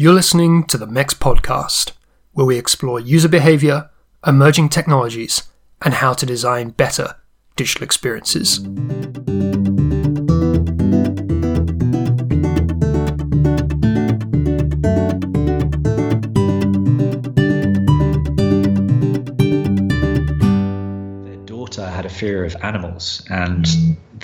You're listening to the MEX podcast, where we explore user behavior, emerging technologies, and how to design better digital experiences. Their daughter had a fear of animals, and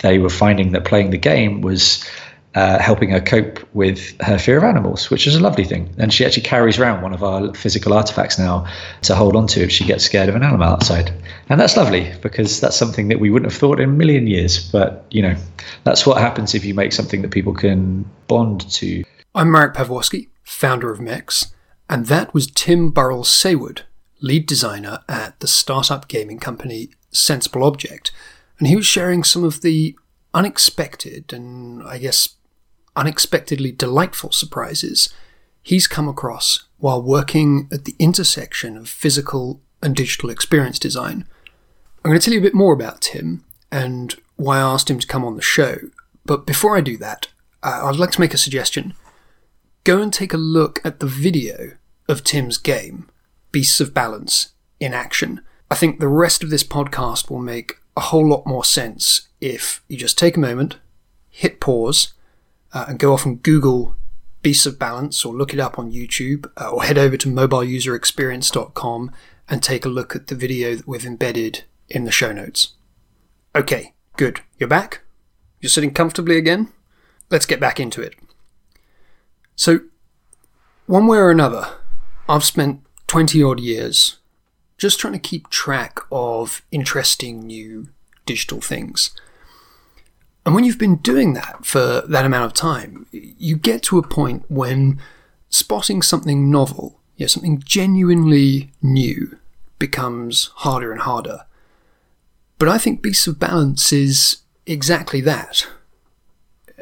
they were finding that playing the game was uh, helping her cope with her fear of animals, which is a lovely thing. And she actually carries around one of our physical artifacts now to hold on to if she gets scared of an animal outside. And that's lovely because that's something that we wouldn't have thought in a million years. But, you know, that's what happens if you make something that people can bond to. I'm Marek Pawlowski, founder of MEX, and that was Tim Burrell Saward, lead designer at the startup gaming company Sensible Object. And he was sharing some of the unexpected and, I guess, unexpectedly delightful surprises he's come across while working at the intersection of physical and digital experience design. I'm going to tell you a bit more about Tim and why I asked him to come on the show. But before I do that, uh, I'd like to make a suggestion. Go and take a look at the video of Tim's game, Beasts of Balance, in action. I think the rest of this podcast will make a whole lot more sense if you just take a moment, hit pause, uh, and go off and Google Beasts of Balance or look it up on YouTube uh, or head over to mobileuserexperience.com and take a look at the video that we've embedded in the show notes. Okay, good. You're back? You're sitting comfortably again? Let's get back into it. So, one way or another, I've spent 20 odd years just trying to keep track of interesting new digital things. And when you've been doing that for that amount of time, you get to a point when spotting something novel, yeah, something genuinely new, becomes harder and harder. But I think Beasts of Balance is exactly that.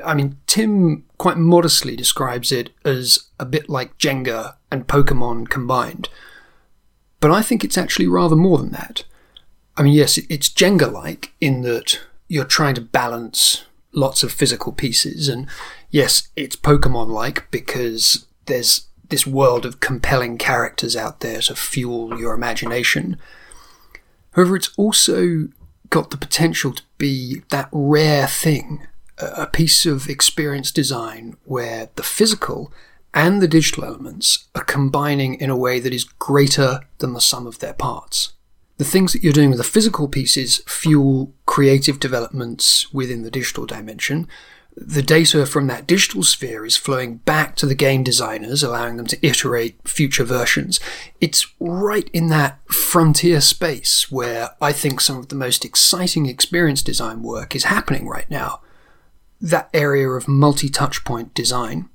I mean, Tim quite modestly describes it as a bit like Jenga and Pokemon combined. But I think it's actually rather more than that. I mean, yes, it's Jenga like in that you're trying to balance lots of physical pieces. And yes, it's Pokemon like because there's this world of compelling characters out there to fuel your imagination. However, it's also got the potential to be that rare thing, a piece of experience design where the physical and the digital elements are combining in a way that is greater than the sum of their parts the things that you're doing with the physical pieces fuel creative developments within the digital dimension. The data from that digital sphere is flowing back to the game designers, allowing them to iterate future versions. It's right in that frontier space where I think some of the most exciting experience design work is happening right now. That area of multi touchpoint design.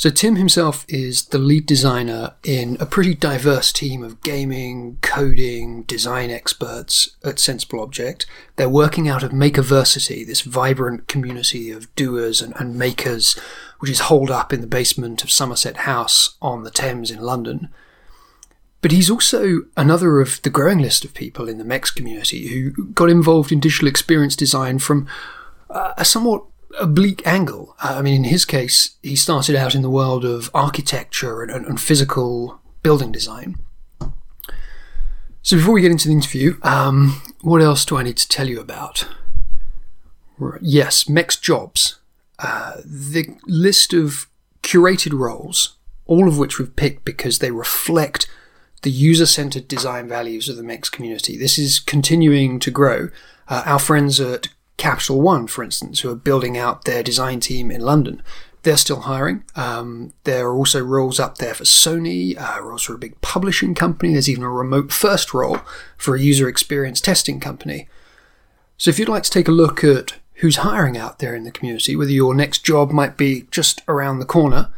So Tim himself is the lead designer in a pretty diverse team of gaming, coding, design experts at Sensible Object. They're working out of Makerversity, this vibrant community of doers and, and makers, which is holed up in the basement of Somerset House on the Thames in London. But he's also another of the growing list of people in the MEX community who got involved in digital experience design from a somewhat oblique angle. I mean, in his case, he started out in the world of architecture and, and, and physical building design. So before we get into the interview, um, what else do I need to tell you about? Yes, MEX jobs. Uh, the list of curated roles, all of which we've picked because they reflect the user-centered design values of the MEX community. This is continuing to grow. Uh, our friends at Capital One, for instance, who are building out their design team in London. They're still hiring. Um, there are also roles up there for Sony, uh, roles for a big publishing company. There's even a remote first role for a user experience testing company. So if you'd like to take a look at who's hiring out there in the community, whether your next job might be just around the corner,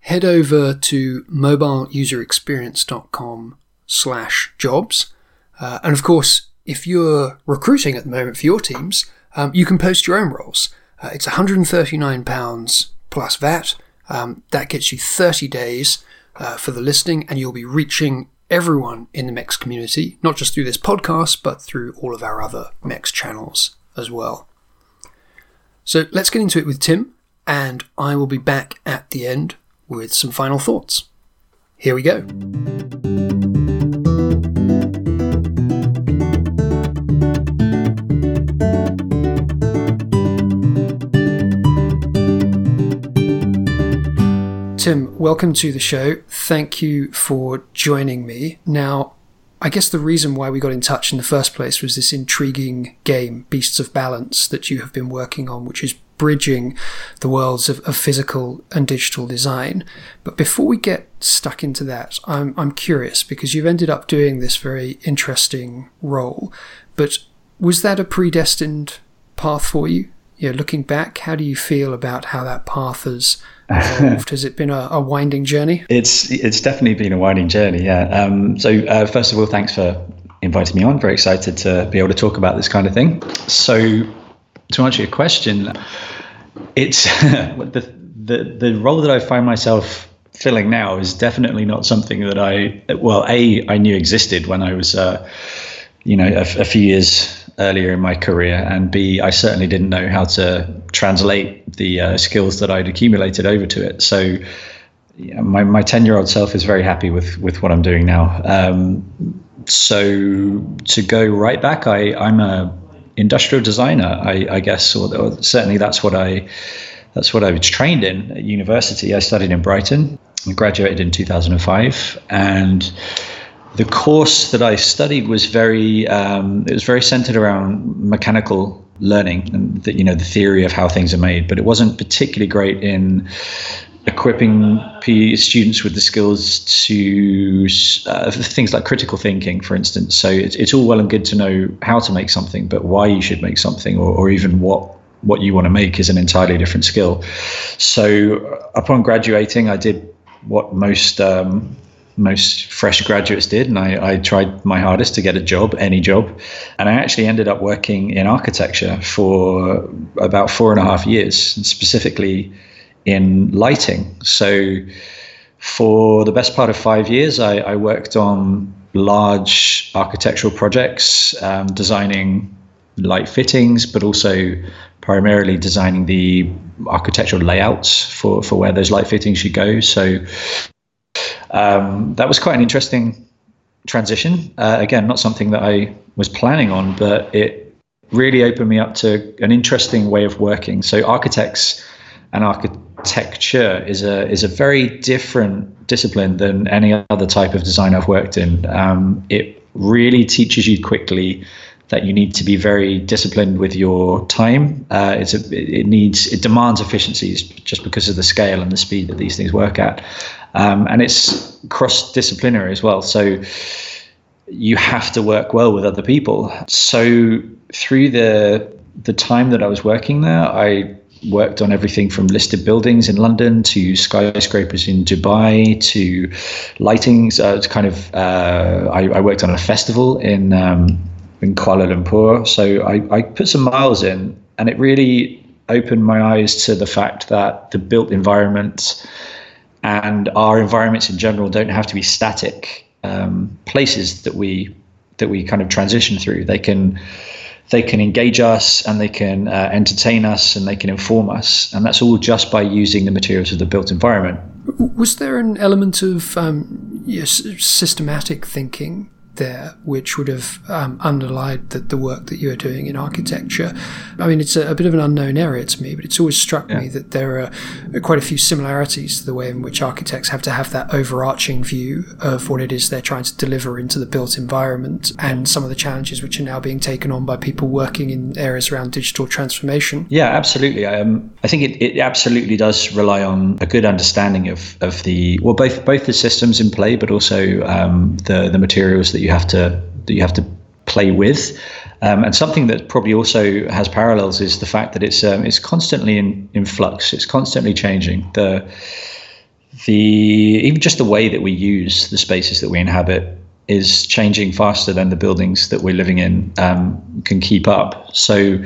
head over to mobileuserexperience.com slash jobs. Uh, and of course, if you're recruiting at the moment for your teams, um, you can post your own roles. Uh, it's £139 plus VAT. Um, that gets you 30 days uh, for the listing, and you'll be reaching everyone in the MEX community, not just through this podcast, but through all of our other MEX channels as well. So let's get into it with Tim, and I will be back at the end with some final thoughts. Here we go. Tim, welcome to the show. Thank you for joining me. Now, I guess the reason why we got in touch in the first place was this intriguing game, Beasts of Balance, that you have been working on, which is bridging the worlds of, of physical and digital design. But before we get stuck into that, I'm, I'm curious because you've ended up doing this very interesting role. But was that a predestined path for you? Yeah, looking back, how do you feel about how that path has evolved? Has it been a, a, winding journey? It's it's definitely been a winding journey. Yeah. Um, so uh, first of all, thanks for inviting me on. Very excited to be able to talk about this kind of thing. So to answer your question, it's the the the role that I find myself filling now is definitely not something that I well a I knew existed when I was uh, you know a, a few years earlier in my career, and B, I certainly didn't know how to translate the uh, skills that I'd accumulated over to it. So, yeah, my my ten year old self is very happy with with what I'm doing now. Um, so to go right back, I I'm a industrial designer, I, I guess, or, or, certainly that's what I that's what I was trained in at university. I studied in Brighton, graduated in 2005, and the course that I studied was very um, it was very centered around mechanical learning and the, you know the theory of how things are made, but it wasn't particularly great in equipping P- students with the skills to uh, things like critical thinking, for instance. So it's, it's all well and good to know how to make something, but why you should make something, or, or even what what you want to make, is an entirely different skill. So upon graduating, I did what most um, most fresh graduates did, and I, I, tried my hardest to get a job, any job, and I actually ended up working in architecture for about four and a half years, specifically in lighting. So for the best part of five years, I, I worked on large architectural projects, um, designing light fittings, but also primarily designing the architectural layouts for, for where those light fittings should go. So um, that was quite an interesting transition. Uh, again, not something that I was planning on, but it really opened me up to an interesting way of working. So architects and architecture is a is a very different discipline than any other type of design I've worked in. Um, it really teaches you quickly that you need to be very disciplined with your time. Uh, it's a, it needs it demands efficiencies just because of the scale and the speed that these things work at, um, and it's cross disciplinary as well. So you have to work well with other people. So through the the time that I was working there, I worked on everything from listed buildings in London to skyscrapers in Dubai to lightings. Uh, it's kind of uh, I, I, worked on a festival in um, in Kuala Lumpur. So I, I put some miles in, and it really opened my eyes to the fact that the built environment and our environments in general don't have to be static um, places that we that we kind of transition through. They can they can engage us and they can uh, entertain us and they can inform us, and that's all just by using the materials of the built environment. Was there an element of um, yes, systematic thinking there, which would have um, underlined the, the, work that you are doing in architecture. I mean, it's a, a bit of an unknown area to me, but it's always struck yeah. me that there are quite a few similarities to the way in which architects have to have that overarching view of what it is they're trying to deliver into the built environment and some of the challenges which are now being taken on by people working in areas around digital transformation. Yeah, absolutely. Um, I think it, it absolutely does rely on a good understanding of, of the, well, both, both the systems in play, but also um, the, the materials that you have to that you have to play with. Um, and something that probably also has parallels is the fact that it's um, it's constantly in, in flux. It's constantly changing. The the even just the way that we use the spaces that we inhabit is changing faster than the buildings that we're living in um, can keep up. So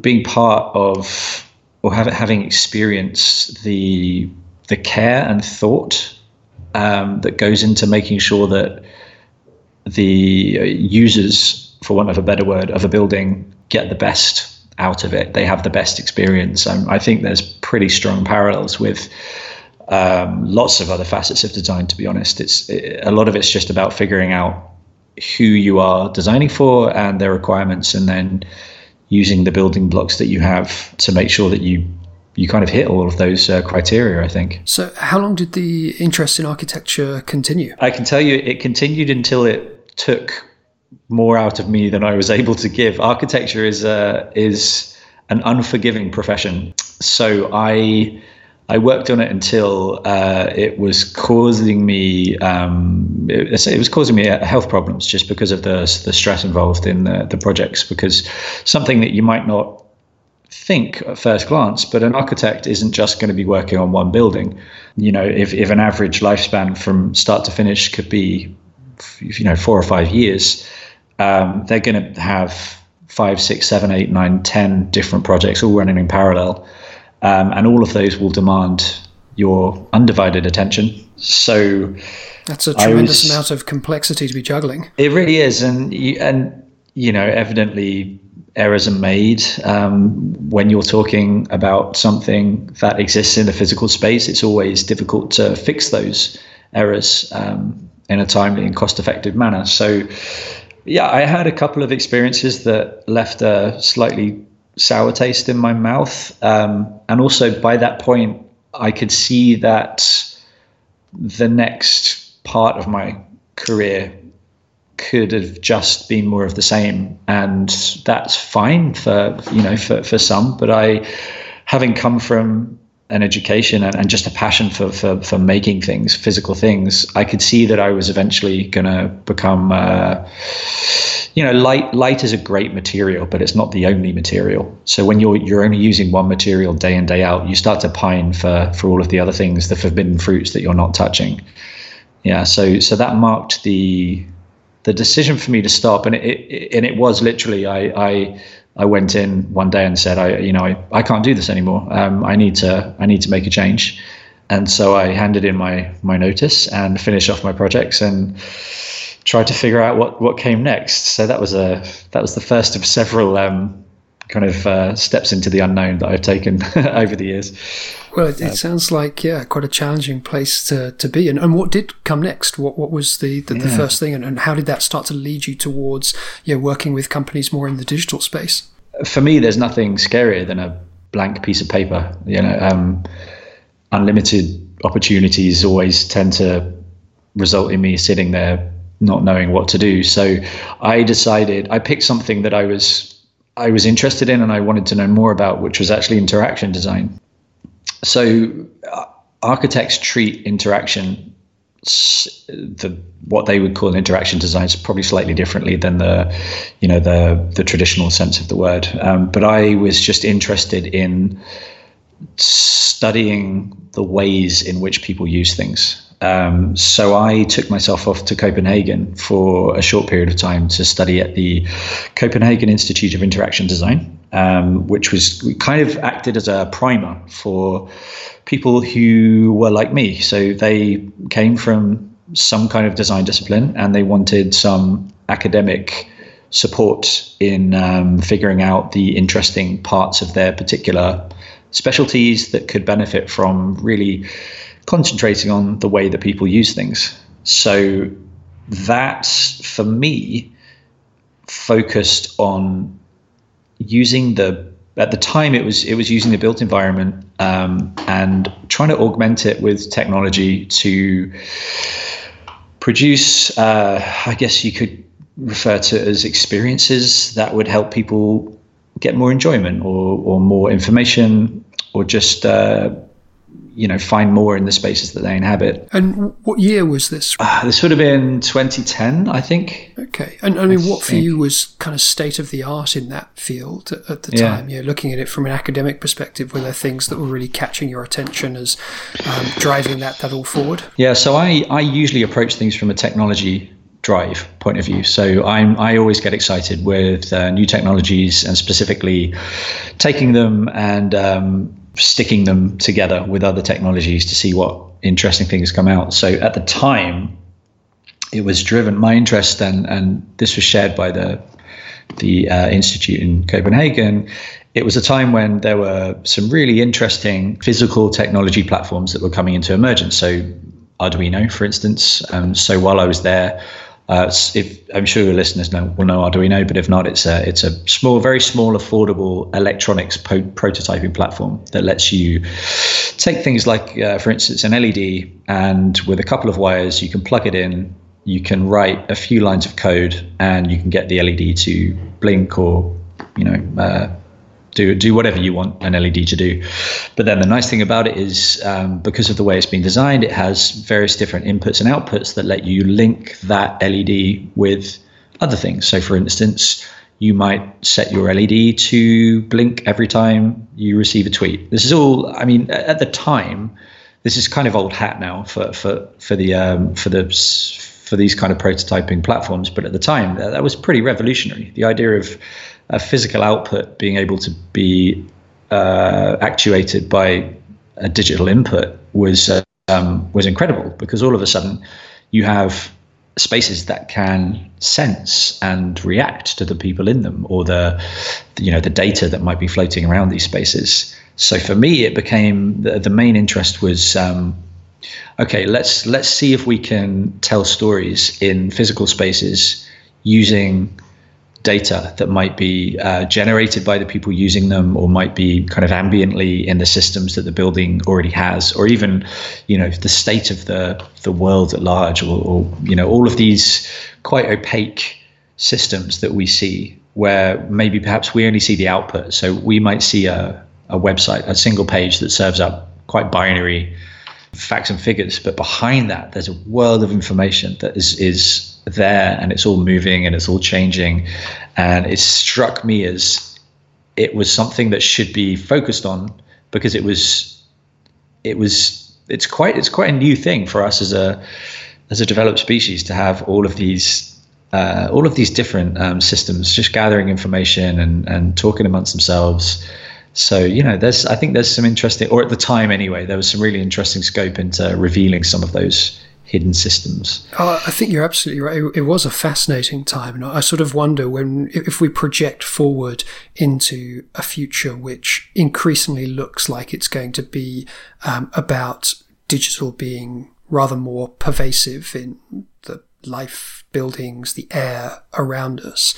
being part of or have, having experienced the the care and thought um, that goes into making sure that the users, for want of a better word, of a building get the best out of it. They have the best experience. Um, I think there's pretty strong parallels with um, lots of other facets of design. To be honest, it's it, a lot of it's just about figuring out who you are designing for and their requirements, and then using the building blocks that you have to make sure that you you kind of hit all of those uh, criteria, I think. So, how long did the interest in architecture continue? I can tell you it continued until it took more out of me than I was able to give. Architecture is uh, is an unforgiving profession. So I I worked on it until uh, it was causing me um, it, it, was causing me health problems just because of the the stress involved in the, the projects. Because something that you might not think at first glance, but an architect isn't just going to be working on one building. You know, if, if an average lifespan from start to finish could be, you know, four or five years, um, they're going to have five, six, seven, eight, nine, ten different projects all running in parallel, um, and all of those will demand your undivided attention. So that's a tremendous was, amount of complexity to be juggling. It really is, and you, and you know, evidently errors are made um, when you're talking about something that exists in the physical space. It's always difficult to fix those errors um, in a timely and cost-effective manner. So, yeah, I had a couple of experiences that left a slightly sour taste in my mouth, um, and also by that point, I could see that the next part of my career could have just been more of the same. And that's fine for you know for, for some. But i having come from an education and, and just a passion for, for for making things physical things i could see that i was eventually going to become uh, you know light light is a great material but it's not the only material. So when you're you're only using one material day in day out you start to pine for for all of the other things the forbidden fruits that you're not touching. Yeah so so that marked the the decision for me to stop, and it, it and it was literally I, I I went in one day and said I you know I, I can't do this anymore. Um, I need to I need to make a change, and so I handed in my my notice and finished off my projects and tried to figure out what what came next. So that was a that was the first of several um, kind of uh, steps into the unknown that I've taken over the years. Well, it, it, sounds like yeah, quite a challenging place to, to be. And, and what did come next? What what was the, the, yeah. the first thing, and, and how did that start to lead you towards yeah working with companies more in the digital space? For me, there's nothing scarier than a blank piece of paper. You know, um, unlimited opportunities always tend to result in me sitting there not knowing what to do. So I decided I picked something that I was I was interested in and I wanted to know more about, which was actually interaction design. So uh, architects treat interaction the what they would call interaction design is probably slightly differently than the you know the the traditional sense of the word. Um, but i was just interested in studying the ways in which people use things um, so I took myself off to Copenhagen for a short period of time to study at the Copenhagen Institute of Interaction Design um, which was kind of acted as a primer for people who were like me. So they came from some kind of design discipline and they wanted some academic support in um, figuring out the interesting parts of their particular specialties that could benefit from really concentrating on the way that people use things. So that, for me, focused on using the at the time it was it was using the built environment um, and trying to augment it with technology to produce uh, I guess you could refer to as experiences that would help people get more enjoyment or or more information or just uh, you know find more in the spaces that they inhabit. And what year was this? Uh, this would have been 2010, I think. Okay, and I mean, I what think. for you was kind of state of the art in that field at, the yeah. time? Yeah, looking at it from an academic perspective, were there things that were really catching your attention as um, driving that that all forward? Yeah, so I I usually approach things from a technology drive point of view. So I'm I always get excited with uh, new technologies and specifically taking them and um, sticking them together with other technologies to see what interesting things come out. So at the time, it was driven my interest, and and this was shared by the the uh, institute in Copenhagen, it was a time when there were some really interesting physical technology platforms that were coming into emergence. So Arduino, for instance. Um, so while I was there, uh, if I'm sure your listeners know will know Arduino, but if not, it's a it's a small, very small, affordable electronics po- prototyping platform that lets you take things like, uh, for instance, an LED, and with a couple of wires, you can plug it in. You can write a few lines of code, and you can get the LED to blink or, you know, uh, do do whatever you want an LED to do. But then the nice thing about it is um, because of the way it's been designed, it has various different inputs and outputs that let you link that LED with other things. So, for instance, you might set your LED to blink every time you receive a tweet. This is all. I mean, at the time, this is kind of old hat now for for for the um, for the for these kind of prototyping platforms. But at the time, that, that was pretty revolutionary. The idea of a physical output being able to be uh, actuated by a digital input was uh, um, was incredible because all of a sudden you have spaces that can sense and react to the people in them or the you know the data that might be floating around these spaces. So for me it became the, the main interest was um, okay let's let's see if we can tell stories in physical spaces using data that might be uh, generated by the people using them or might be kind of ambiently in the systems that the building already has or even you know the state of the the world at large or, or you know all of these quite opaque systems that we see where maybe perhaps we only see the output. So we might see a, a website a single page that serves up quite binary facts and figures but behind that there's a world of information that is is there and it's all moving and it's all changing. And it struck me as it was something that should be focused on because it was, it was, it's quite, it's quite a new thing for us as a, as a developed species to have all of these uh, all of these different um, systems just gathering information and, and talking amongst themselves. So, you know, there's, I think there's some interesting, or at the time anyway, there was some really interesting scope into revealing some of those hidden systems. Oh, I think you're absolutely right. It, it, was a fascinating time, and I sort of wonder when, if we project forward into a future which increasingly looks like it's going to be um, about digital being rather more pervasive in the life buildings, the air around us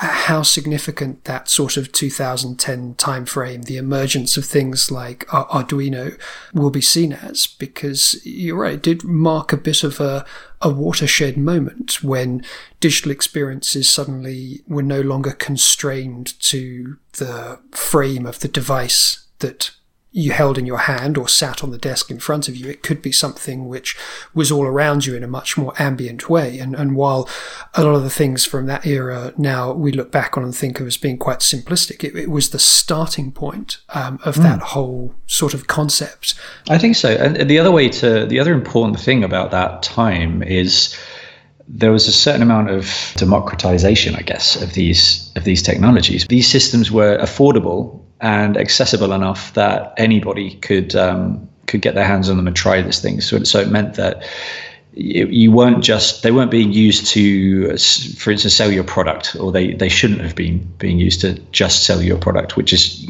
how significant that sort of 2010 timeframe, the emergence of things like Arduino, will be seen as, because you're right, it did mark a bit of a, a watershed moment when digital experiences suddenly were no longer constrained to the frame of the device that you held in your hand or sat on the desk in front of you. It could be something which was all around you in a much more ambient way. And, and while a lot of the things from that era now we look back on and think of as being quite simplistic, it, it was the starting point um, of mm. that whole sort of concept. I think so. And the other way to, the other important thing about that time is there was a certain amount of democratization, I guess, of these of these technologies. These systems were affordable and accessible enough that anybody could um, could get their hands on them and try this thing. So, so it meant that you, weren't just they weren't being used to, for instance, sell your product, or they they shouldn't have been being used to just sell your product, which is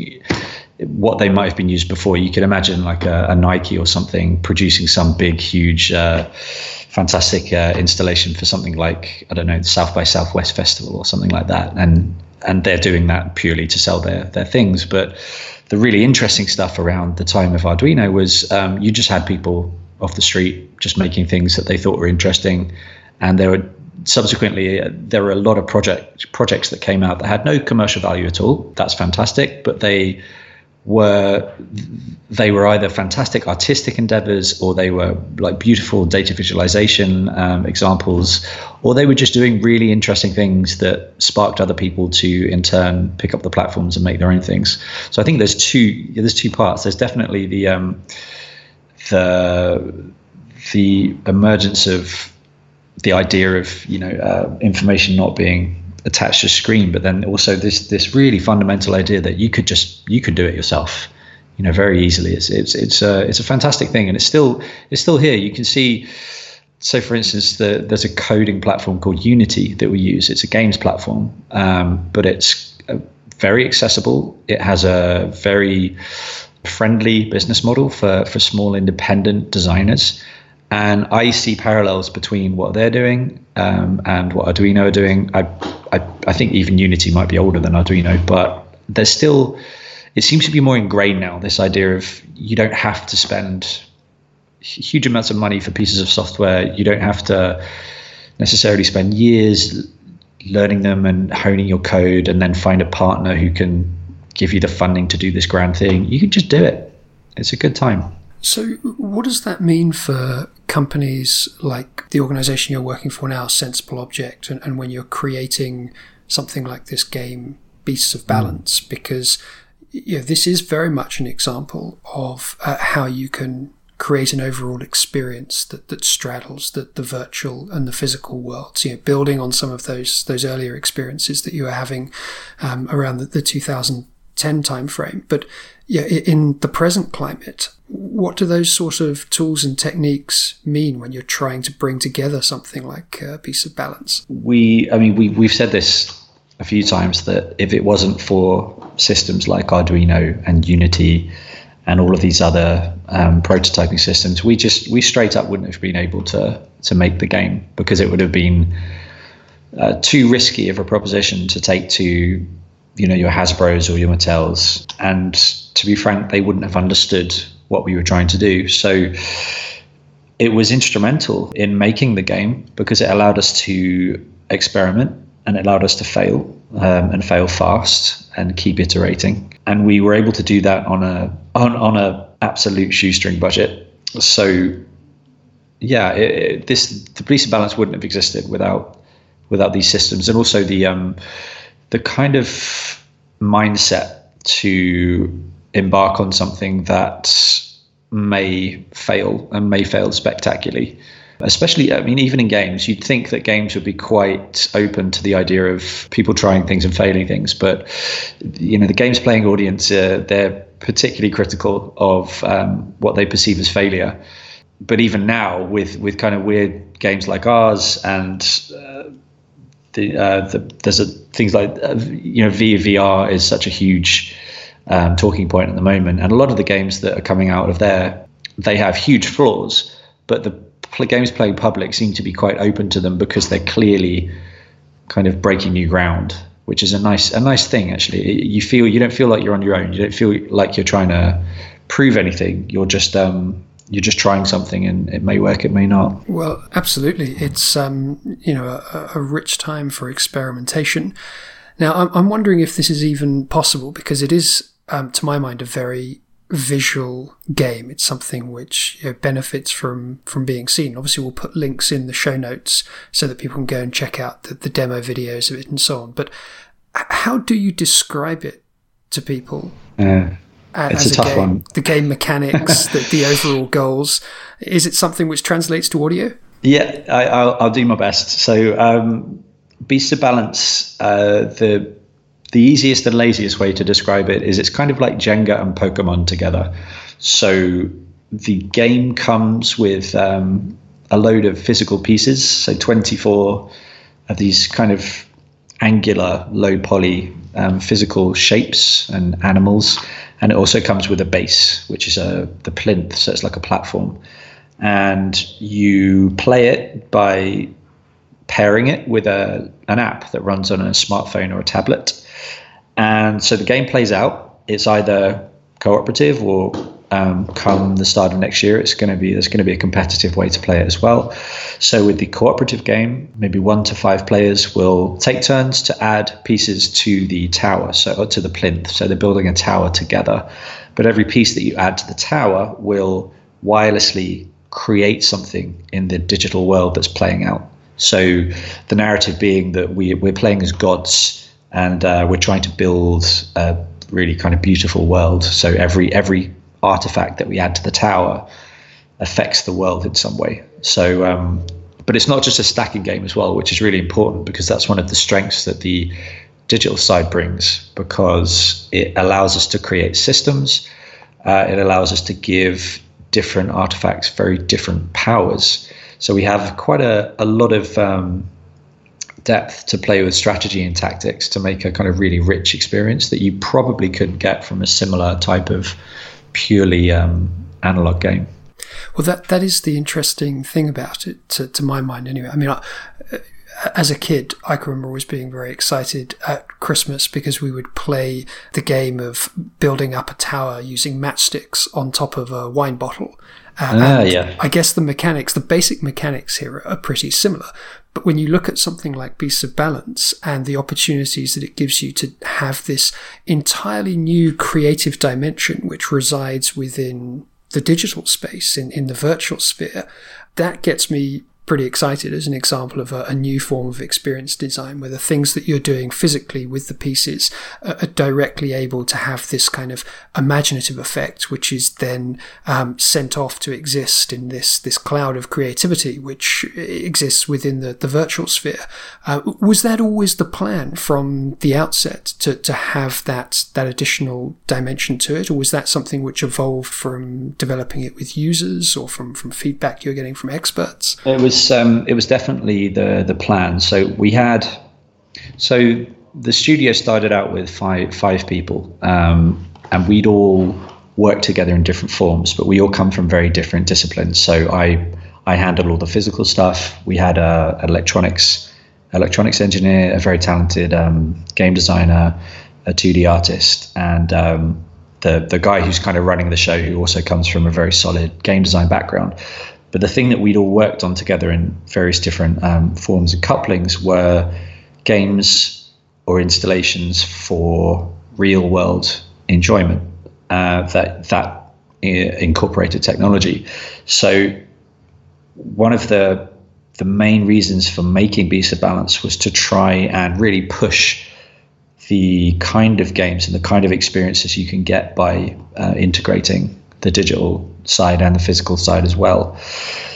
what they might have been used before. You could imagine like a, a Nike or something producing some big, huge. Uh, fantastic uh, installation for something like I don't know the South by Southwest Festival or something like that, and and they're doing that purely to sell their their things. But the really interesting stuff around the time of Arduino was um, you just had people off the street just making things that they thought were interesting, and there were subsequently uh, there were a lot of project projects that came out that had no commercial value at all. That's fantastic, but they were they were either fantastic artistic endeavors or they were like beautiful data visualization um, examples or they were just doing really interesting things that sparked other people to in turn pick up the platforms and make their own things. So i think there's two there's two parts. There's definitely the um, the the emergence of the idea of you know uh, information not being attached to screen, but then also this this really fundamental idea that you could just you could do it yourself, you know, very easily. It's it's it's a it's a fantastic thing, and it's still it's still here. You can see. So, for instance, the, there's a coding platform called Unity that we use. It's a games platform, um, but it's uh, very accessible. It has a very friendly business model for, for small independent designers. And I see parallels between what they're doing um, and what Arduino are doing. I, I, I think even Unity might be older than Arduino, but there's still, it seems to be more ingrained now, this idea of you don't have to spend huge amounts of money for pieces of software. You don't have to necessarily spend years learning them and honing your code and then find a partner who can give you the funding to do this grand thing. You can just do it. It's a good time. So, what does that mean for companies like the organization you're working for now, Sensible Object, and, and when you're creating something like this game, Beasts of Balance? Mm. Because you know, this is very much an example of uh, how you can create an overall experience that, that straddles the, the virtual and the physical worlds, you know, building on some of those those earlier experiences that you were having um, around the, the 2010 timeframe. But yeah, in the present climate, what do those sort of tools and techniques mean when you're trying to bring together something like a Beasts of Balance? We, I mean, we, we've said this a few times that if it wasn't for systems like Arduino and Unity, and all of these other um, prototyping systems, we just we straight up wouldn't have been able to to make the game because it would have been uh, too risky of a proposition to take to you know your Hasbro's or your Mattels, and to be frank, they wouldn't have understood what we were trying to do. So it was instrumental in making the game because it allowed us to experiment and it allowed us to fail um, and fail fast and keep iterating. And we were able to do that on a on on a absolute shoestring budget. So yeah, it, it, this the police balance wouldn't have existed without without these systems, and also the um, the kind of mindset to embark on something that may fail and may fail spectacularly. Especially i mean even in games you'd think that games would be quite open to the idea of people trying things and failing things but you know the games playing audience uh, they're particularly critical of um, what they perceive as failure. But even now with with kind of weird games like ours and uh, the, uh, the, there's a, things like uh, you know VR is such a huge um, talking point at the moment, and a lot of the games that are coming out of there they have huge flaws, but the games playing public seem to be quite open to them because they're clearly kind of breaking new ground, which is a nice a nice thing actually. You feel you don't feel like you're on your own. You don't feel like you're trying to prove anything. You're just um, you're just trying something, and it may work, it may not. Well, absolutely, it's um, you know a, a rich time for experimentation. Now, I'm, I'm wondering if this is even possible because it is, um, to my mind, a very visual game. It's something which you know, benefits from from being seen. Obviously, we'll put links in the show notes so that people can go and check out the, the demo videos of it and so on. But how do you describe it to people? Uh, it's a, a tough game? one. The game mechanics, the, the overall goals. Is it something which translates to audio? Yeah, I, will do my best. So, um, Beast of Balance, uh, the the easiest and laziest way to describe it is it's kind of like Jenga and Pokemon together. So the game comes with um, a load of physical pieces, so 24 of these kind of angular, low poly um, physical shapes and animals. And it also comes with a base, which is a the plinth, so it's like a platform. And you play it by pairing it with a an app that runs on a smartphone or a tablet. And so the game plays out. It's either cooperative or um, come the start of next year, it's going to be there's going to be a competitive way to play it as well. So with the cooperative game, maybe one to five players will take turns to add pieces to the tower, so to the plinth. So they're building a tower together, but every piece that you add to the tower will wirelessly create something in the digital world that's playing out. So the narrative being that we we're playing as gods and uh, we're trying to build a really kind of beautiful world. So every every artifact that we add to the tower affects the world in some way. So, um, but it's not just a stacking game as well, which is really important because that's one of the strengths that the digital side brings because it allows us to create systems. Uh, it allows us to give different artifacts very different powers. So we have quite a, a lot of um, depth to play with strategy and tactics to make a kind of really rich experience that you probably couldn't get from a similar type of purely um, analog game. Well, that that is the interesting thing about it, to, to my mind, anyway. I mean, I, as a kid, I can remember always being very excited at Christmas because we would play the game of building up a tower using matchsticks on top of a wine bottle. Uh, ah, yeah. I guess the mechanics, the basic mechanics here are pretty similar. But when you look at something like Beasts of Balance and the opportunities that it gives you to have this entirely new creative dimension which resides within the digital space, in, in the virtual sphere, that gets me pretty excited as an example of a, a, new form of experience design where the things that you're doing physically with the pieces are, are directly able to have this kind of imaginative effect, which is then um, sent off to exist in this this cloud of creativity which exists within the, the virtual sphere. Uh, was that always the plan from the outset to, to have that that additional dimension to it, or was that something which evolved from developing it with users or from, from feedback you're getting from experts? It was um, it was definitely the the plan. So we had so the studio started out with five five people, um, and we'd all worked together in different forms, but we all come from very different disciplines. So I I handled all the physical stuff. We had a electronics electronics engineer, a very talented um, game designer, a 2D artist, and um, the the guy who's kind of running the show, who also comes from a very solid game design background. But the thing that we'd all worked on together in various different um, forms and couplings were games or installations for real world enjoyment uh, that that uh, incorporated technology. So one of the the main reasons for making Beast of Balance was to try and really push the kind of games and the kind of experiences you can get by uh, integrating the digital side and the physical side as well.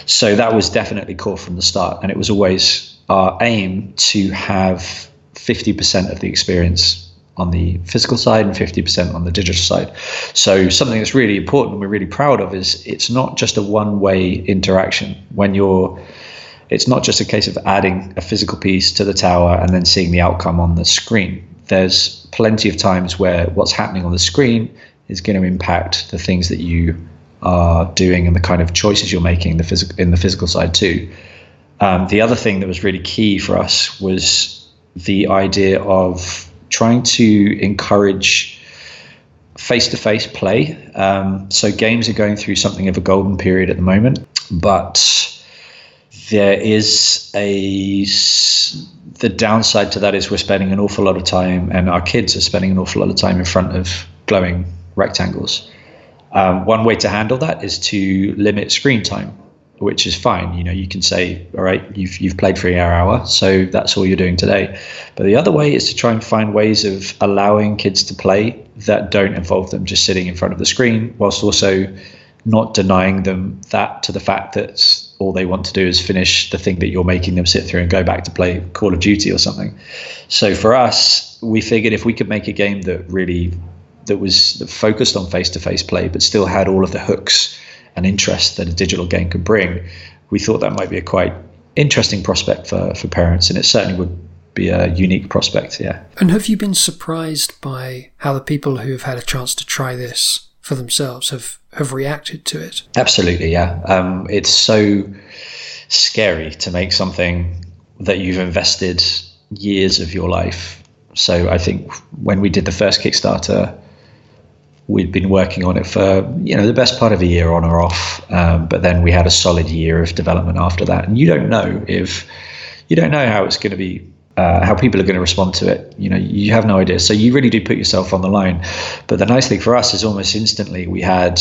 So that was definitely core from the start. And it was always our aim to have 50% of the experience on the physical side and 50% on the digital side. So something that's really important and we're really proud of is it's not just a one-way interaction when you're it's not just a case of adding a physical piece to the tower and then seeing the outcome on the screen. There's plenty of times where what's happening on the screen is going to impact the things that you are doing and the kind of choices you're making in the physical in the physical side too. Um, the other thing that was really key for us was the idea of trying to encourage face-to-face play. Um, so games are going through something of a golden period at the moment, but there is a the downside to that is we're spending an awful lot of time, and our kids are spending an awful lot of time in front of glowing rectangles. Um, one way to handle that is to limit screen time, which is fine. You know, you can say, all right, you've you've played for an hour, so that's all you're doing today. But the other way is to try and find ways of allowing kids to play that don't involve them just sitting in front of the screen, whilst also not denying them that to the fact that all they want to do is finish the thing that you're making them sit through and go back to play Call of Duty or something. So for us, we figured if we could make a game that really that was focused on face-to-face play, but still had all of the hooks and interest that a digital game could bring, we thought that might be a quite interesting prospect for, for parents, and it certainly would be a unique prospect. Yeah. And have you been surprised by how the people who have had a chance to try this for themselves have have reacted to it? Absolutely, yeah. Um, it's so scary to make something that you've invested years of your life. So I think when we did the first Kickstarter, we'd been working on it for you know the best part of a year on or off um, but then we had a solid year of development after that. And you don't know if you don't know how it's going to be uh, how people are going to respond to it. You know you have no idea. So you really do put yourself on the line. But the nice thing for us is almost instantly we had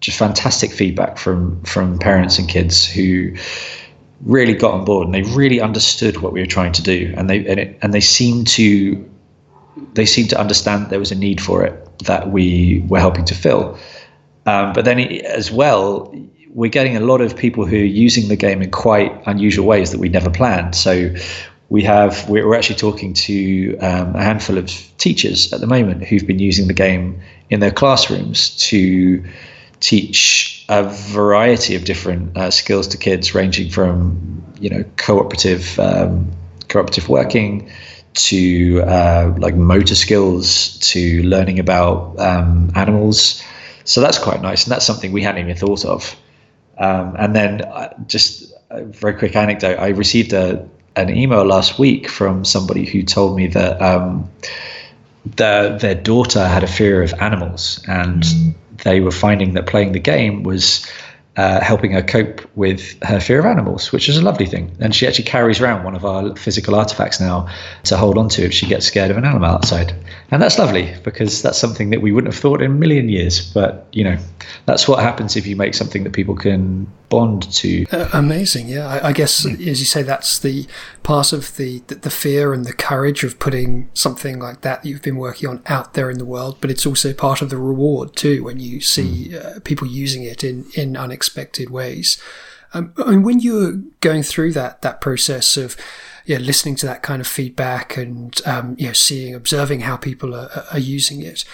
just fantastic feedback from from parents and kids who really got on board and they really understood what we were trying to do. And they and, it, and they seemed to they seemed to understand there was a need for it that we were helping to fill. Um, but then as well, we're getting a lot of people who are using the game in quite unusual ways that we never planned. So we have we're actually talking to um, a handful of teachers at the moment who've been using the game in their classrooms to teach a variety of different uh, skills to kids, ranging from you know cooperative um, cooperative working to uh, like motor skills to learning about um, animals. So that's quite nice, and that's something we hadn't even thought of. Um, and then uh, just a very quick anecdote: I received a an email last week from somebody who told me that um, their their daughter had a fear of animals, and they were finding that playing the game was uh, helping her cope with her fear of animals, which is a lovely thing. And she actually carries around one of our physical artifacts now to hold on to if she gets scared of an animal outside. And that's lovely because that's something that we wouldn't have thought in a million years. But, you know, that's what happens if you make something that people can bond to. Uh, amazing, yeah. I, I guess, mm. as you say, that's the part of the, the, the fear and the courage of putting something like that, that you've been working on out there in the world. But it's also part of the reward too when you see mm. uh, people using it in in unexpected ways. Um, I mean, when you're going through that that process of yeah, listening to that kind of feedback and um, you know, seeing, observing how people are, are using it,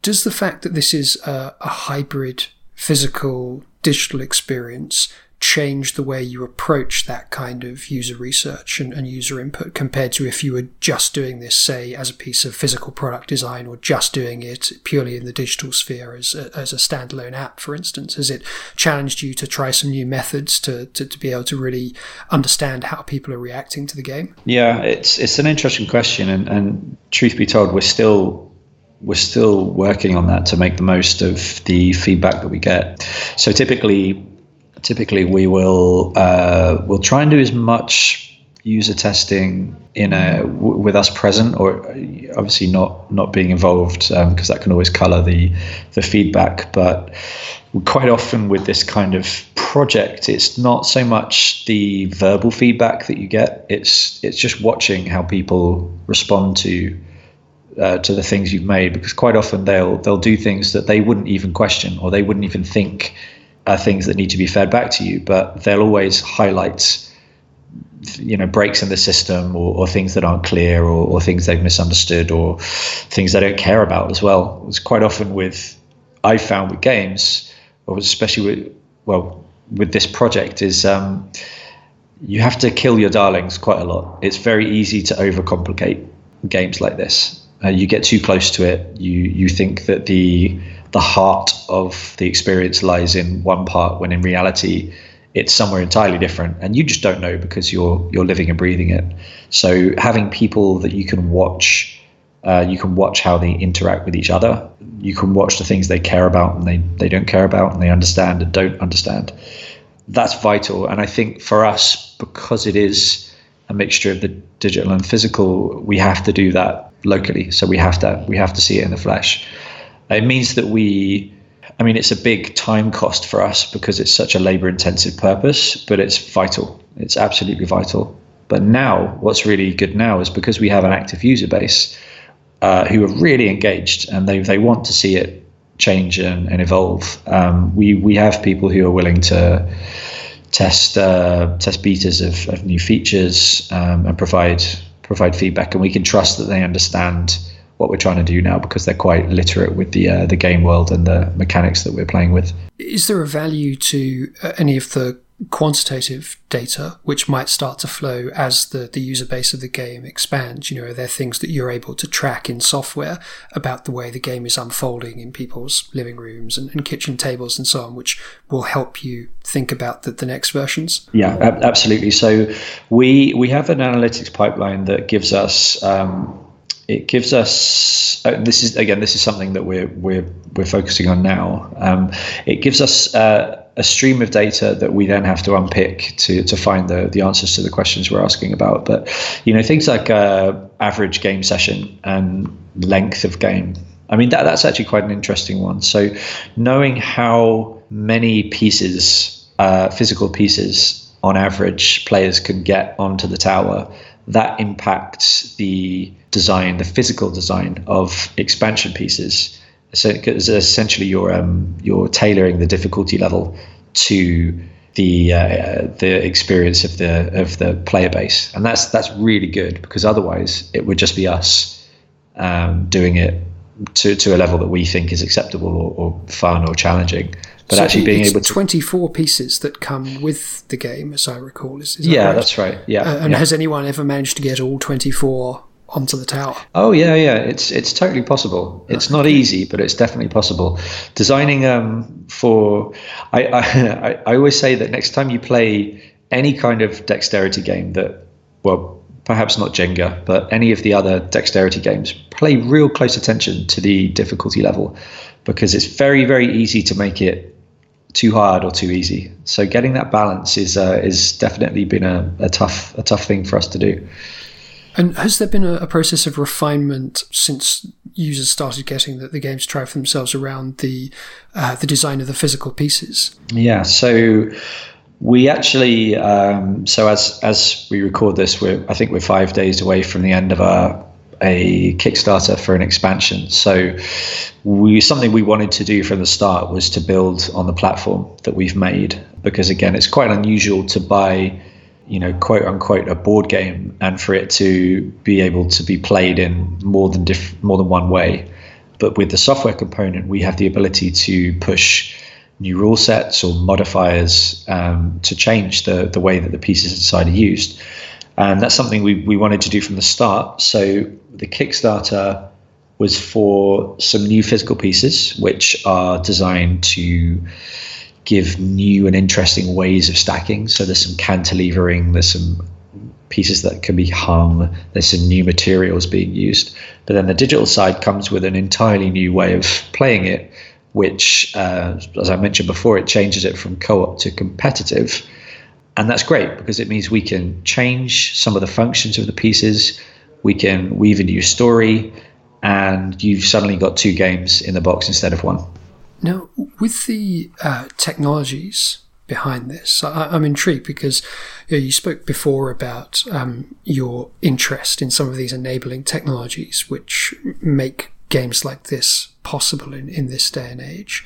does the fact that this is a, a hybrid physical digital experience change the way you approach that kind of user research and, and, user input compared to if you were just doing this, say, as a piece of physical product design or just doing it purely in the digital sphere as a, as a standalone app, for instance? Has it challenged you to try some new methods to, to, to be able to really understand how people are reacting to the game? Yeah, it's it's an interesting question, and, and truth be told, we're still we're still working on that to make the most of the feedback that we get. So typically, typically we will uh, we'll try and do as much user testing in a w- with us present or obviously not not being involved because um, that can always color the the feedback but quite often with this kind of project it's not so much the verbal feedback that you get it's it's just watching how people respond to uh, to the things you've made because quite often they'll they'll do things that they wouldn't even question or they wouldn't even think are things that need to be fed back to you, but they'll always highlight you know breaks in the system or, or things that aren't clear or, or, things they've misunderstood or things they don't care about as well. It's quite often with I found with games, or especially with well with this project is um, you have to kill your darlings quite a lot. It's very easy to overcomplicate games like this. Uh, you get too close to it. You you think that the the heart of the experience lies in one part when in reality it's somewhere entirely different. And you just don't know because you're you're living and breathing it. So having people that you can watch uh, you can watch how they interact with each other. You can watch the things they care about and they, they don't care about and they understand and don't understand. That's vital. And i think for us because it is a mixture of the digital and physical we have to do that locally so we have to we have to see it in the flesh it means that we, I mean, it's a big time cost for us because it's such a labor intensive purpose, but it's vital. It's absolutely vital. But now, what's really good now is because we have an active user base uh, who are really engaged and they, they want to see it change and, and evolve. Um, we, we have people who are willing to test uh, test betas of, of new features um, and provide provide feedback, and we can trust that they understand what we're trying to do now because they're quite literate with the uh, the game world and the mechanics that we're playing with. Is there a value to uh, any of the quantitative data which might start to flow as the, the user base of the game expands? You know, are there things that you're able to track in software about the way the game is unfolding in people's living rooms and, and kitchen tables and so on, which will help you think about the, the next versions? Yeah, ab- absolutely. So we we have an analytics pipeline that gives us um, it gives us uh, this is again this is something that we're we're we're focusing on now. Um, it gives us uh, a stream of data that we then have to unpick to to find the the answers to the questions we're asking about. But you know things like uh, average game session and length of game. I mean that that's actually quite an interesting one. So knowing how many pieces, uh, physical pieces, on average players can get onto the tower that impacts the design, the physical design of expansion pieces. So essentially, you're um, you're tailoring the difficulty level to the uh, the experience of the of the player base, and that's that's really good because otherwise it would just be us um, doing it to to a level that we think is acceptable or, or fun or challenging. but So actually being it's able to 24 pieces that come with the game, as I recall. Is, is that yeah right? that's right yeah, Uh, and yeah. has anyone ever managed to get all 24 onto the tower? Oh yeah, yeah. It's it's totally possible. It's not easy, but it's definitely possible. Designing um, for, I, I I always say that next time you play any kind of dexterity game that, well, perhaps not Jenga, but any of the other dexterity games, play real close attention to the difficulty level, because it's very very easy to make it too hard or too easy. So getting that balance is uh, is definitely been a, a tough a tough thing for us to do. And has there been a, a process of refinement since users started getting the, the games to try for themselves around the uh, the design of the physical pieces? Yeah, so we actually, um, so as as we record this, we're I think we're five days away from the end of our a Kickstarter for an expansion. So we something we wanted to do from the start was to build on the platform that we've made because again, it's quite unusual to buy you know, quote unquote, a board game, and for it to be able to be played in more than diff- more than one way. But with the software component, we have the ability to push new rule sets or modifiers um, to change the the way that the pieces inside are used, and that's something we we wanted to do from the start. So the Kickstarter was for some new physical pieces, which are designed to give new and interesting ways of stacking. So there's some cantilevering, there's some pieces that can be hung, there's some new materials being used. But then the digital side comes with an entirely new way of playing it, which, uh, as I mentioned before, it changes it from co op to competitive. And that's great because it means we can change some of the functions of the pieces, we can weave a new story, and you've suddenly got two games in the box instead of one. Now, with the uh, technologies behind this, I, I'm intrigued because you, know, you spoke before about um, your interest in some of these enabling technologies which make games like this possible in, in this day and age.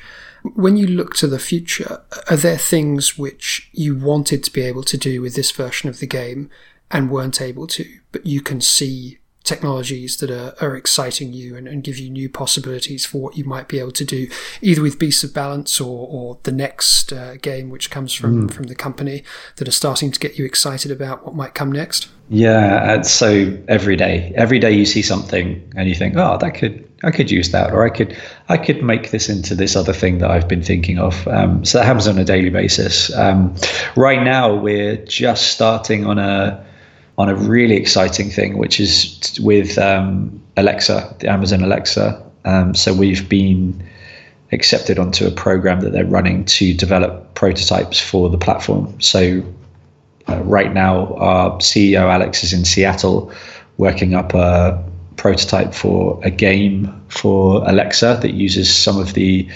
When you look to the future, are there things which you wanted to be able to do with this version of the game and weren't able to, but you can see technologies that are, are exciting you and, and, give you new possibilities for what you might be able to do, either with Beasts of Balance or, or the next uh, game which comes from, mm. from the company that are starting to get you excited about what might come next? Yeah, so every day, every day you see something and you think, oh, that could I could use that, or I could I could make this into this other thing that I've been thinking of. Um, so that happens on a daily basis. Um, right now, we're just starting on a on a really exciting thing, which is with um, Alexa, the Amazon Alexa. Um, so we've been accepted onto a program that they're running to develop prototypes for the platform. So uh, right now, our CEO Alex is in Seattle, working up a prototype for a game for Alexa that uses some of the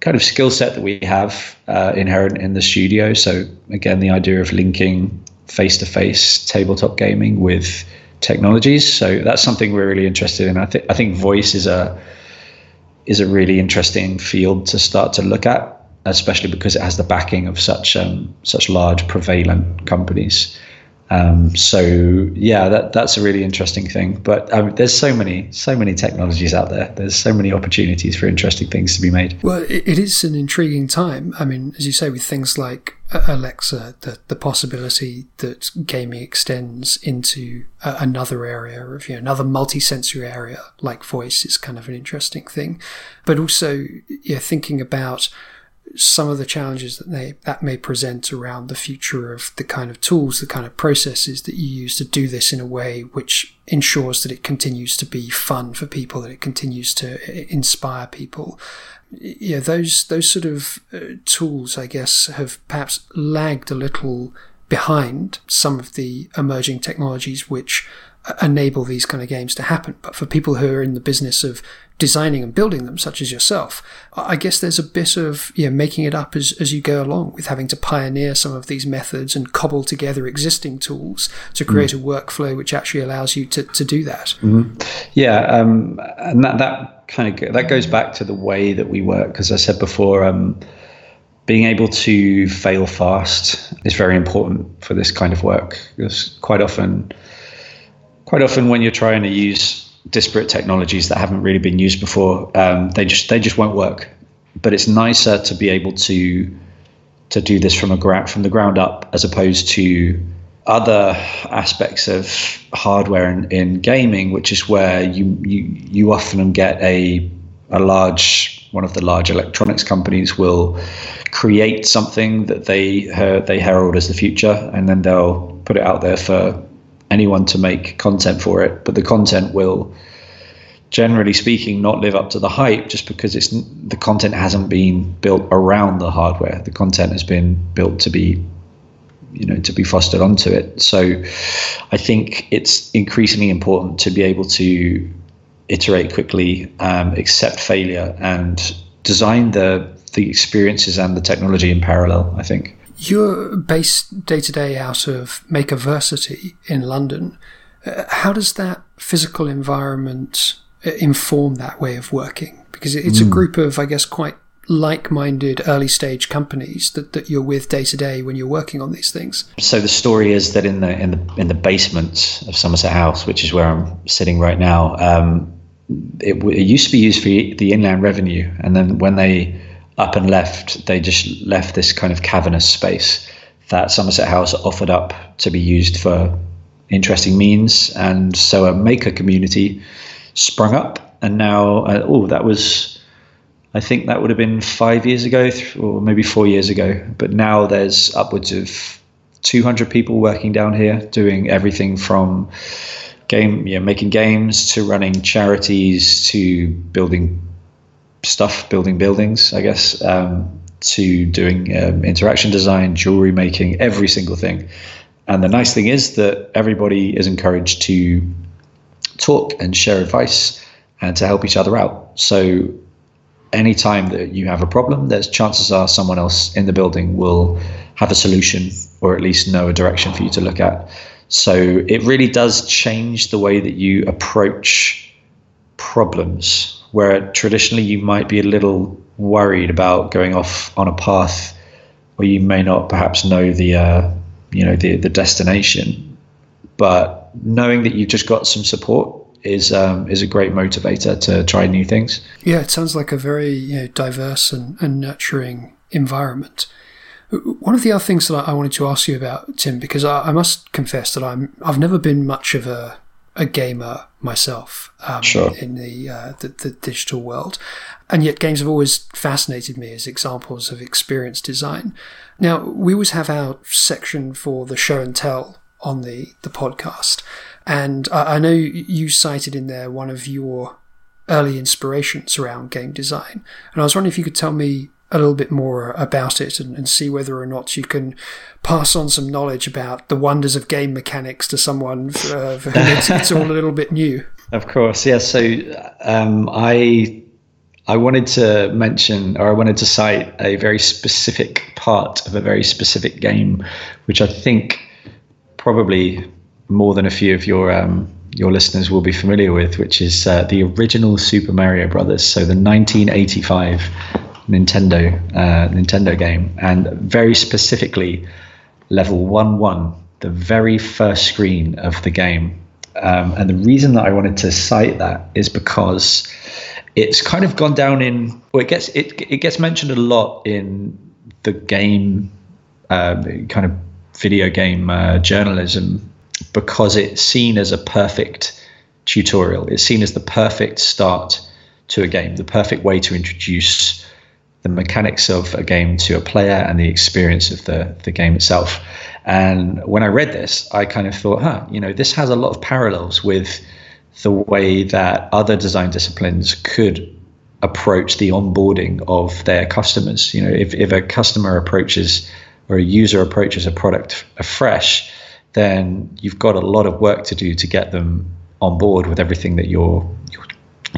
kind of skill set that we have uh, inherent in the studio. So again, the idea of linking face-to-face tabletop gaming with technologies. So that's something we're really interested in. I think I think voice is a is a really interesting field to start to look at, especially because it has the backing of such um, such large prevalent companies. Um, so yeah, that that's a really interesting thing. But um, there's so many so many technologies out there. There's so many opportunities for interesting things to be made. Well, it, it is an intriguing time. I mean, as you say, with things like uh, Alexa, the the possibility that gaming extends into uh, another area of you know, another multi-sensory area like voice is kind of an interesting thing. But also, yeah, thinking about some of the challenges that they that may present around the future of the kind of tools, the kind of processes that you use to do this in a way which ensures that it continues to be fun for people, that it continues to inspire people. Yeah, those those sort of uh, tools, I guess, have perhaps lagged a little behind some of the emerging technologies which enable these kind of games to happen. But for people who are in the business of designing and building them, such as yourself, I guess there's a bit of you know, making it up as, as you go along with having to pioneer some of these methods and cobble together existing tools to create mm. a workflow which actually allows you to, to do that. Mm-hmm. Yeah, um, and that, that kind of that goes back to the way that we work. As I said before, um, being able to fail fast is very important for this kind of work because quite often quite often when you're trying to use disparate technologies that haven't really been used before, um, they just they just won't work. but it's nicer to be able to to do this from a gra- from the ground up as opposed to other aspects of hardware in, in gaming, which is where you, you you often get a a large one of the large electronics companies will create something that they uh, they herald as the future, and then they'll put it out there for anyone to make content for it. But the content will, generally speaking, not live up to the hype just because it's the content hasn't been built around the hardware. The content has been built to be you know to be fostered onto it so i think it's increasingly important to be able to iterate quickly, um, accept failure, and design the the experiences and the technology in parallel. I think you're based day to day out of Makerversity in London. Uh, how does that physical environment uh, inform that way of working? Because it's mm. a hmm. group of, I guess, quite like-minded early stage companies that, that you're with day to day when you're working on these things. So the story is that in the in the in the basement of Somerset House, which is where I'm sitting right now, um, it, it used to be used for the inland revenue, and then when they up and left, they just left this kind of cavernous space that Somerset House offered up to be used for interesting means, and so a maker community sprung up, and now uh, oh that was. I think that would have been five years ago, or maybe four years ago. But now there's upwards of 200 people working down here, doing everything from game, you know, making games to running charities to building stuff, building buildings, I guess, um, to doing um, interaction design, jewelry making, every single thing. And the nice thing is that everybody is encouraged to talk and share advice and to help each other out. So anytime that you have a problem, there's chances are someone else in the building will have a solution or at least know a direction for you to look at. So it really does change the way that you approach problems, where traditionally you might be a little worried about going off on a path where you may not perhaps know the uh, you know the the destination, but knowing that you've just got some support is um, is a great motivator to try new things. Yeah, it sounds like a very you know, diverse and, and nurturing environment. One of the other things that I wanted to ask you about, Tim, because I, I must confess that I'm I've never been much of a a gamer myself um, sure. in the, uh, the, the digital world, and yet games have always fascinated me as examples of experience design. Now we always have our section for the show and tell on the the podcast, and I, I know you cited in there one of your early inspirations around game design, and I was wondering if you could tell me a little bit more about it and, and, see whether or not you can pass on some knowledge about the wonders of game mechanics to someone for, uh, for whom it's, it's, all a little bit new. Of course, yes. Yeah, so um, I I wanted to mention or I wanted to cite a very specific part of a very specific game, which I think probably more than a few of your um, your listeners will be familiar with, which is uh, the original Super Mario Brothers. So the 1985 Nintendo uh, Nintendo game, and very specifically level one one, the very first screen of the game. Um, and the reason that I wanted to cite that is because it's kind of gone down in. Well, it gets it it gets mentioned a lot in the game uh, kind of video game uh, journalism because it's seen as a perfect tutorial. It's seen as the perfect start to a game, the perfect way to introduce the mechanics of a game to a player and the experience of the, the game itself. And when I read this, I kind of thought, huh, you know, this has a lot of parallels with the way that other design disciplines could approach the onboarding of their customers. You know, if, if a customer approaches or a user approaches a product afresh, then you've got a lot of work to do to get them on board with everything that you're, you're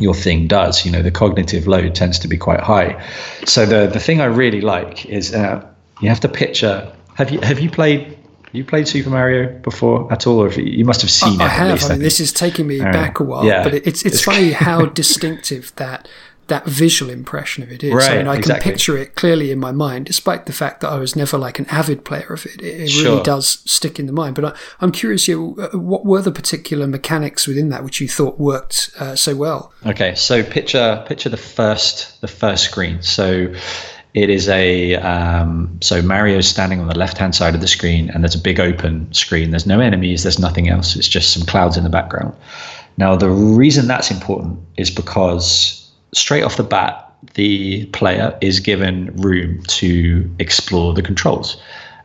your thing does. You know, the cognitive load tends to be quite high. So the the thing I really like is uh, you have to picture. Have you have you played you played Super Mario before at all, or you, you, must have seen I, it? I have. Least, I mean, this is taking me back a while, yeah. but it's it's funny how distinctive that that visual impression of it is. Right, I mean, I exactly. can picture it clearly in my mind, despite the fact that I was never like an avid player of it. It, it sure. really does stick in the mind. But I, am curious, you know, uh, what were the particular mechanics within that which you thought worked uh, so well? Okay, so picture picture the first the first screen. So it is a um, so Mario's standing on the left hand side of the screen, and there's a big open screen. There's no enemies. There's nothing else. It's just some clouds in the background. Now, the reason that's important is because straight off the bat, the player is given room to explore the controls.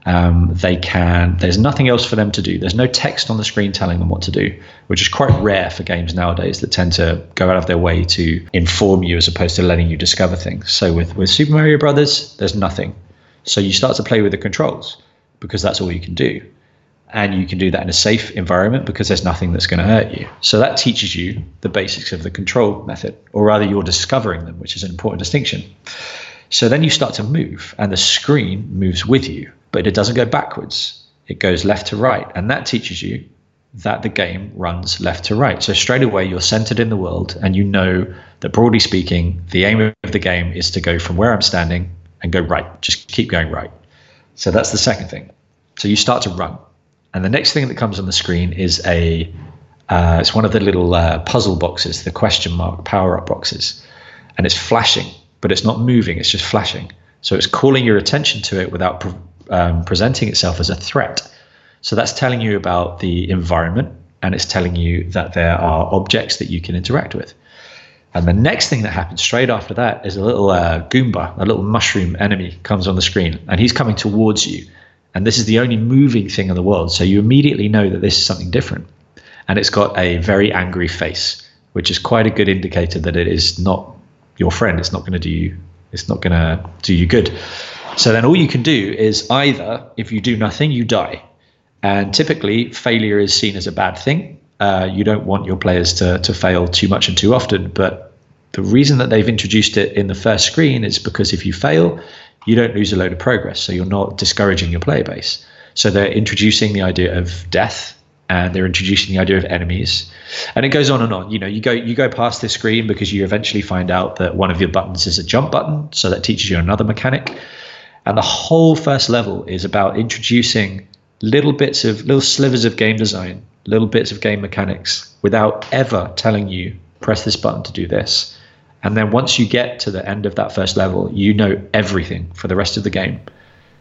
Um, they can. There's nothing else for them to do. There's no text on the screen telling them what to do, which is quite rare for games nowadays that tend to go out of their way to inform you as opposed to letting you discover things. So with with Super Mario Brothers, there's nothing. So you start to play with the controls because that's all you can do and you can do that in a safe environment because there's nothing that's going to hurt you. So that teaches you the basics of the control method, or rather, you're discovering them, which is an important distinction. So then you start to move, and the screen moves with you, but it doesn't go backwards, it goes left to right. And that teaches you that the game runs left to right. So straight away, you're centered in the world, and you know that broadly speaking, the aim of the game is to go from where I'm standing and go right, just keep going right. So that's the second thing. So you start to run and the next thing that comes on the screen is a uh, it's one of the little uh, puzzle boxes, the question mark power up boxes, and it's flashing, but it's not moving; it's just flashing. So it's calling your attention to it without pre- um, presenting itself as a threat. So that's telling you about the environment, and it's telling you that there are objects that you can interact with. And the next thing that happens straight after that is a little uh, Goomba, a little mushroom enemy comes on the screen, and he's coming towards you and this is the only moving thing in the world. So you immediately know that this is something different. And it's got a very angry face, which is quite a good indicator that it is not your friend. It's not going to do you. It's not going to do you good. So then all you can do is either, if you do nothing, you die. And typically, failure is seen as a bad thing. Uh, you don't want your players to, to fail too much and too often. But the reason that they've introduced it in the first screen is because if you fail, you don't lose a load of progress. So you're not discouraging your player base. So they're introducing the idea of death and they're introducing the idea of enemies and it goes on and on you know you go you go past this screen because you eventually find out that one of your buttons is a jump button so that teaches you another mechanic and the whole first level is about introducing little bits of little slivers of game design little bits of game mechanics without ever telling you press this button to do this and then once you get to the end of that first level, you know everything for the rest of the game.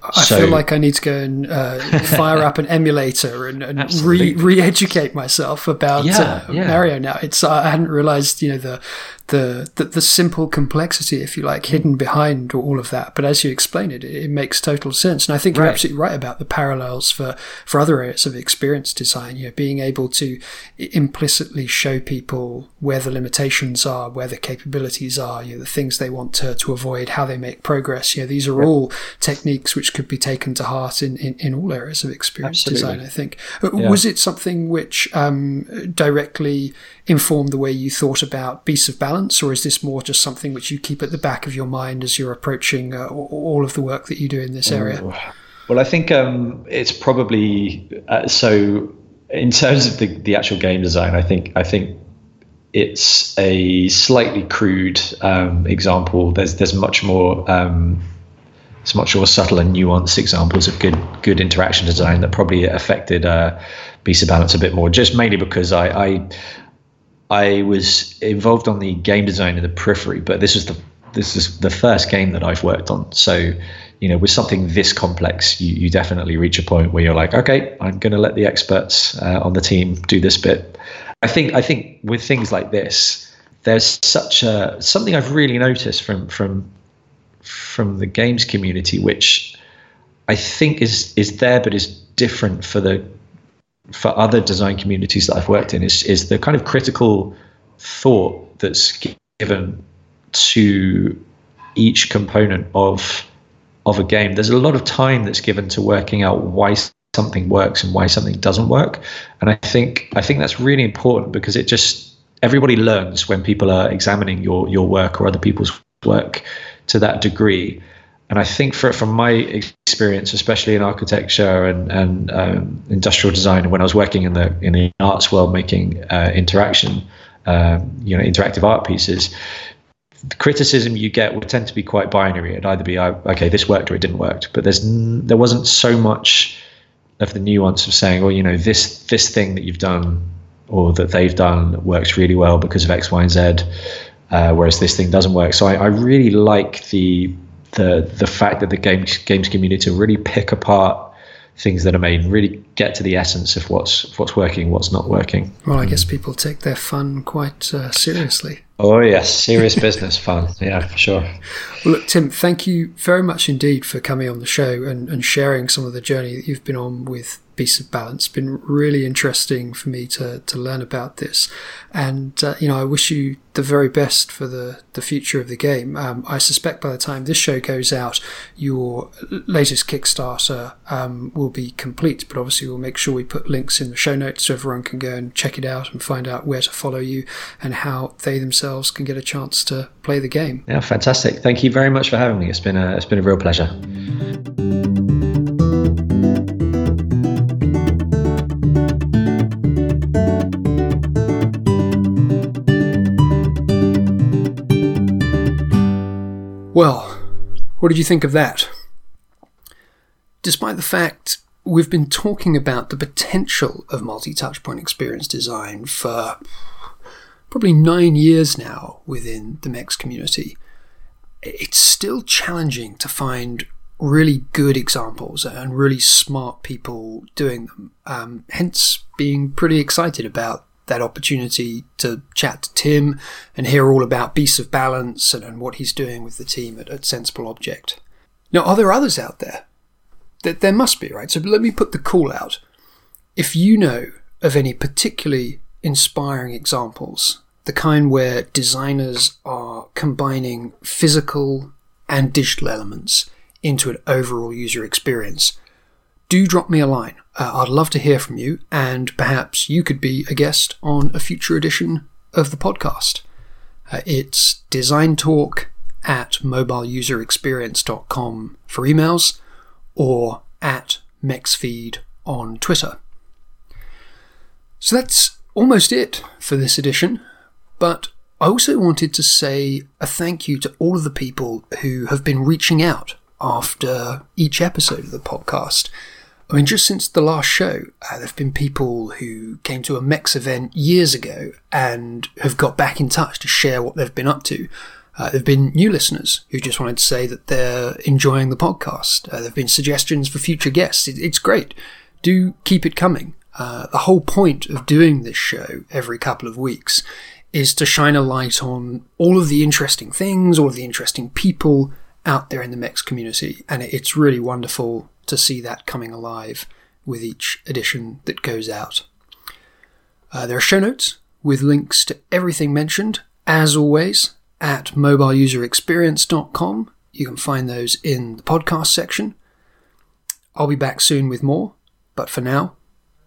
I so, feel like I need to go and uh, fire up an emulator and, and re re-educate myself about yeah, uh, yeah. Mario. Now it's I hadn't realized you know the the, the, the simple complexity, if you like, hidden behind all of that. But as you explain it, it, it makes total sense. And I think you're absolutely right about the parallels for, for other areas of experience design. You know, being able to implicitly show people where the limitations are, where the capabilities are, you know, the things they want to, to avoid, how they make progress. You know, these are right. all techniques which could be taken to heart in, in, in all areas of experience absolutely. design, I think. Uh, yeah. Was it something which um, directly informed the way you thought about beasts of balance, or is this more just something which you keep at the back of your mind as you're approaching uh, all of the work that you do in this area? Well, I think um, it's probably uh, so. In terms of the, the actual game design, I think I think it's a slightly crude um, example. There's there's much more um, it's much more subtle and nuanced examples of good good interaction design that probably affected uh, Beast of Balance a bit more. Just mainly because I, I I was involved on the game design in the periphery, but this is the this is the first game that I've worked on. So, you know, with something this complex, you, you definitely reach a point where you're like, okay, I'm going to let the experts uh, on the team do this bit. I think I think with things like this, there's such a something I've really noticed from from from the games community, which I think is is there but is different for the for other design communities that I've worked in is is the kind of critical thought that's given to each component of of a game. There's a lot of time that's given to working out why something works and why something doesn't work. And I think I think that's really important because it just everybody learns when people are examining your your work or other people's work to that degree and I think for, from my experience, especially in architecture and, and um, industrial design, when I was working in the in the arts world, making uh, interaction, uh, you know, interactive art pieces, the criticism you get would tend to be quite binary. It'd either be, oh, okay, this worked or it didn't work. But there's there wasn't so much of the nuance of saying, well, you know, this this thing that you've done or that they've done works really well because of X, Y, and Z, uh, whereas this thing doesn't work. So I, I really like the the the fact that the games games community really pick apart things that are made really get to the essence of what's what's working, what's not working. Well, I guess people take their fun quite uh, seriously. Oh yes, serious business fun. Yeah, for sure. Well, look, Tim, thank you very much indeed for coming on the show and, and sharing some of the journey that you've been on with Beasts of Balance. It's been really interesting for me to, to learn about this. And, uh, you know, I wish you the very best for the, the future of the game. Um, I suspect by the time this show goes out, your latest Kickstarter um, will be complete. But obviously, we'll make sure we put links in the show notes so everyone can go and check it out and find out where to follow you and how they themselves can get a chance to play the game. Yeah, fantastic. Thank you very much for having me. It's been a, it's been a real pleasure. Well, what did you think of that? Despite the fact we've been talking about the potential of multi touchpoint experience design for probably nine years now within the MEX community, it's still challenging to find really good examples and really smart people doing them. Um, hence, being pretty excited about that opportunity to chat to Tim and hear all about Beasts of Balance and, and what he's doing with the team at, at Sensible Object. Now, are there others out there? That there must be, right? So let me put the call out. If you know of any particularly inspiring examples, the kind where designers are combining physical and digital elements into an overall user experience, do drop me a line. Uh, I'd love to hear from you, and perhaps you could be a guest on a future edition of the podcast. Uh, it's design talk at mobileuserexperience.com for emails or at mexfeed on Twitter. So that's almost it for this edition, but I also wanted to say a thank you to all of the people who have been reaching out after each episode of the podcast. I mean, just since the last show, uh, there have been people who came to a MEX event years ago and have got back in touch to share what they've been up to. Uh, there have been new listeners who just wanted to say that they're enjoying the podcast. Uh, there have been suggestions for future guests. It, it's great. Do keep it coming. Uh, the whole point of doing this show every couple of weeks is to shine a light on all of the interesting things, all of the interesting people out there in the MEX community. And it's really wonderful to see that coming alive with each edition that goes out. Uh, there are show notes with links to everything mentioned, as always, at mobileuserexperience.com. You can find those in the podcast section. I'll be back soon with more, but for now,